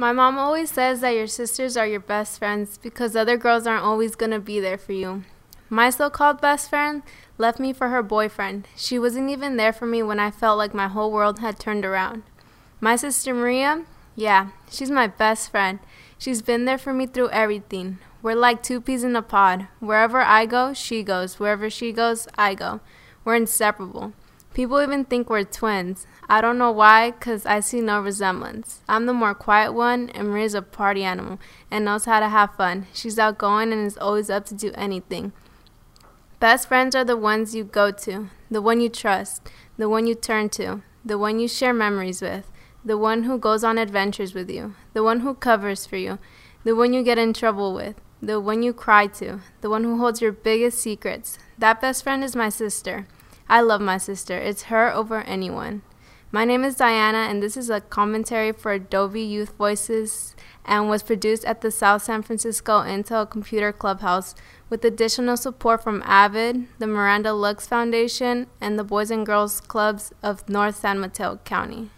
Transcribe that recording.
My mom always says that your sisters are your best friends because other girls aren't always going to be there for you. My so called best friend left me for her boyfriend. She wasn't even there for me when I felt like my whole world had turned around. My sister Maria, yeah, she's my best friend. She's been there for me through everything. We're like two peas in a pod. Wherever I go, she goes. Wherever she goes, I go. We're inseparable. People even think we're twins. I don't know why, because I see no resemblance. I'm the more quiet one, and Maria's a party animal and knows how to have fun. She's outgoing and is always up to do anything. Best friends are the ones you go to, the one you trust, the one you turn to, the one you share memories with, the one who goes on adventures with you, the one who covers for you, the one you get in trouble with, the one you cry to, the one who holds your biggest secrets. That best friend is my sister. I love my sister. It's her over anyone. My name is Diana, and this is a commentary for Adobe Youth Voices and was produced at the South San Francisco Intel Computer Clubhouse with additional support from AVID, the Miranda Lux Foundation, and the Boys and Girls Clubs of North San Mateo County.